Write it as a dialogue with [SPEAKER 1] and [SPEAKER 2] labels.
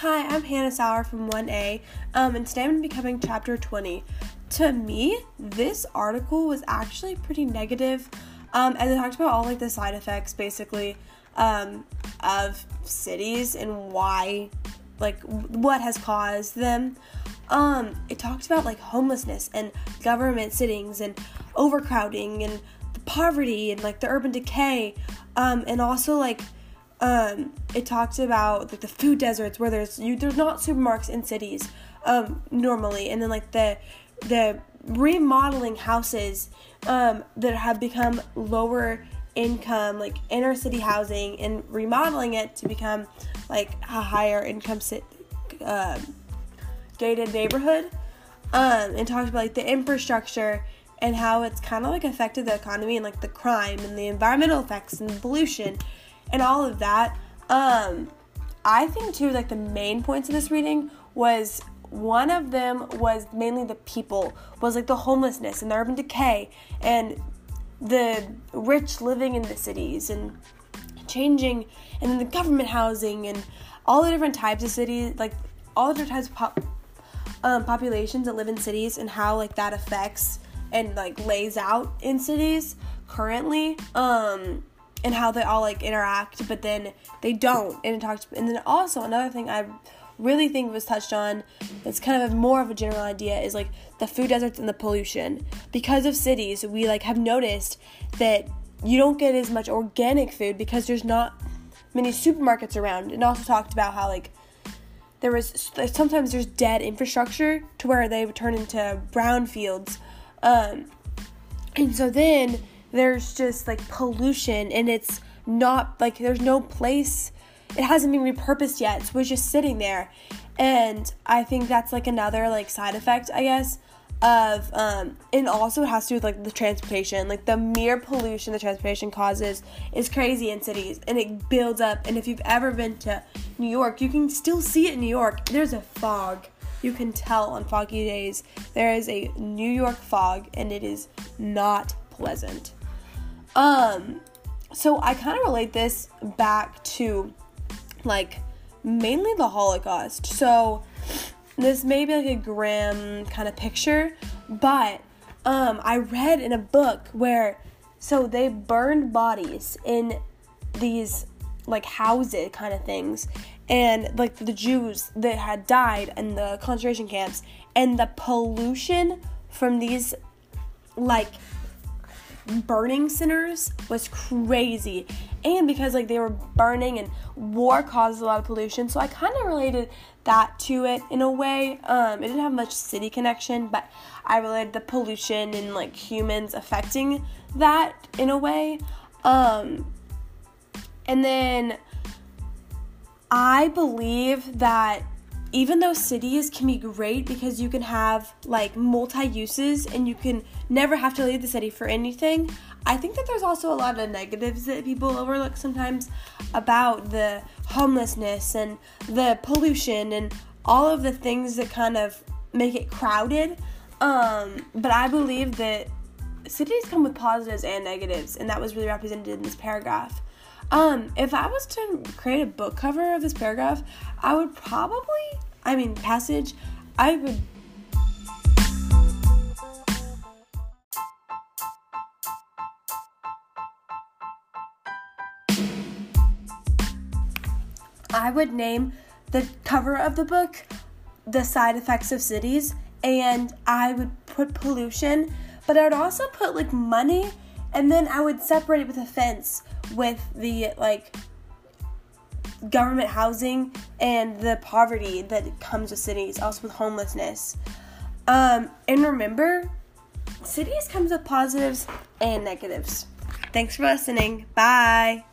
[SPEAKER 1] Hi, I'm Hannah Sauer from 1A, um, and today I'm going to be covering chapter 20. To me, this article was actually pretty negative, um, as it talked about all like the side effects basically um, of cities and why, like, what has caused them. Um, it talked about like homelessness and government sittings and overcrowding and the poverty and like the urban decay, um, and also like um, it talks about like the food deserts where there's you there's not supermarkets in cities um, normally, and then like the the remodeling houses um, that have become lower income, like inner city housing, and remodeling it to become like a higher income sit, uh, gated neighborhood. Um, and talks about like the infrastructure and how it's kind of like affected the economy and like the crime and the environmental effects and pollution and all of that. Um, I think too, like the main points of this reading was one of them was mainly the people, was like the homelessness and the urban decay and the rich living in the cities and changing, and then the government housing and all the different types of cities, like all the different types of pop, um, populations that live in cities and how like that affects and like lays out in cities currently. Um, and how they all like interact, but then they don't. And it talks, and then also another thing I really think was touched on that's kind of more of a general idea is like the food deserts and the pollution. Because of cities, we like have noticed that you don't get as much organic food because there's not many supermarkets around. And also talked about how like there was sometimes there's dead infrastructure to where they would turn into brown fields. Um, and so then there's just like pollution and it's not like there's no place it hasn't been repurposed yet so it's just sitting there. And i think that's like another like side effect i guess of um and also it has to do with like the transportation like the mere pollution the transportation causes is crazy in cities and it builds up and if you've ever been to new york you can still see it in new york. There's a fog. You can tell on foggy days. There is a new york fog and it is not pleasant um, so I kind of relate this back to like mainly the Holocaust. So this may be like a grim kind of picture, but um, I read in a book where so they burned bodies in these like houses kind of things and like the Jews that had died in the concentration camps and the pollution from these like burning centers was crazy. And because like they were burning and war caused a lot of pollution, so I kind of related that to it in a way. Um, it didn't have much city connection, but I related the pollution and like humans affecting that in a way. Um, and then I believe that even though cities can be great because you can have like multi uses and you can never have to leave the city for anything, I think that there's also a lot of negatives that people overlook sometimes about the homelessness and the pollution and all of the things that kind of make it crowded. Um, but I believe that cities come with positives and negatives, and that was really represented in this paragraph. Um, if I was to create a book cover of this paragraph, I would probably, I mean, passage, I would. I would name the cover of the book The Side Effects of Cities, and I would put pollution, but I would also put like money, and then I would separate it with a fence with the like government housing and the poverty that comes with cities, also with homelessness. Um, and remember, cities comes with positives and negatives. Thanks for listening. Bye.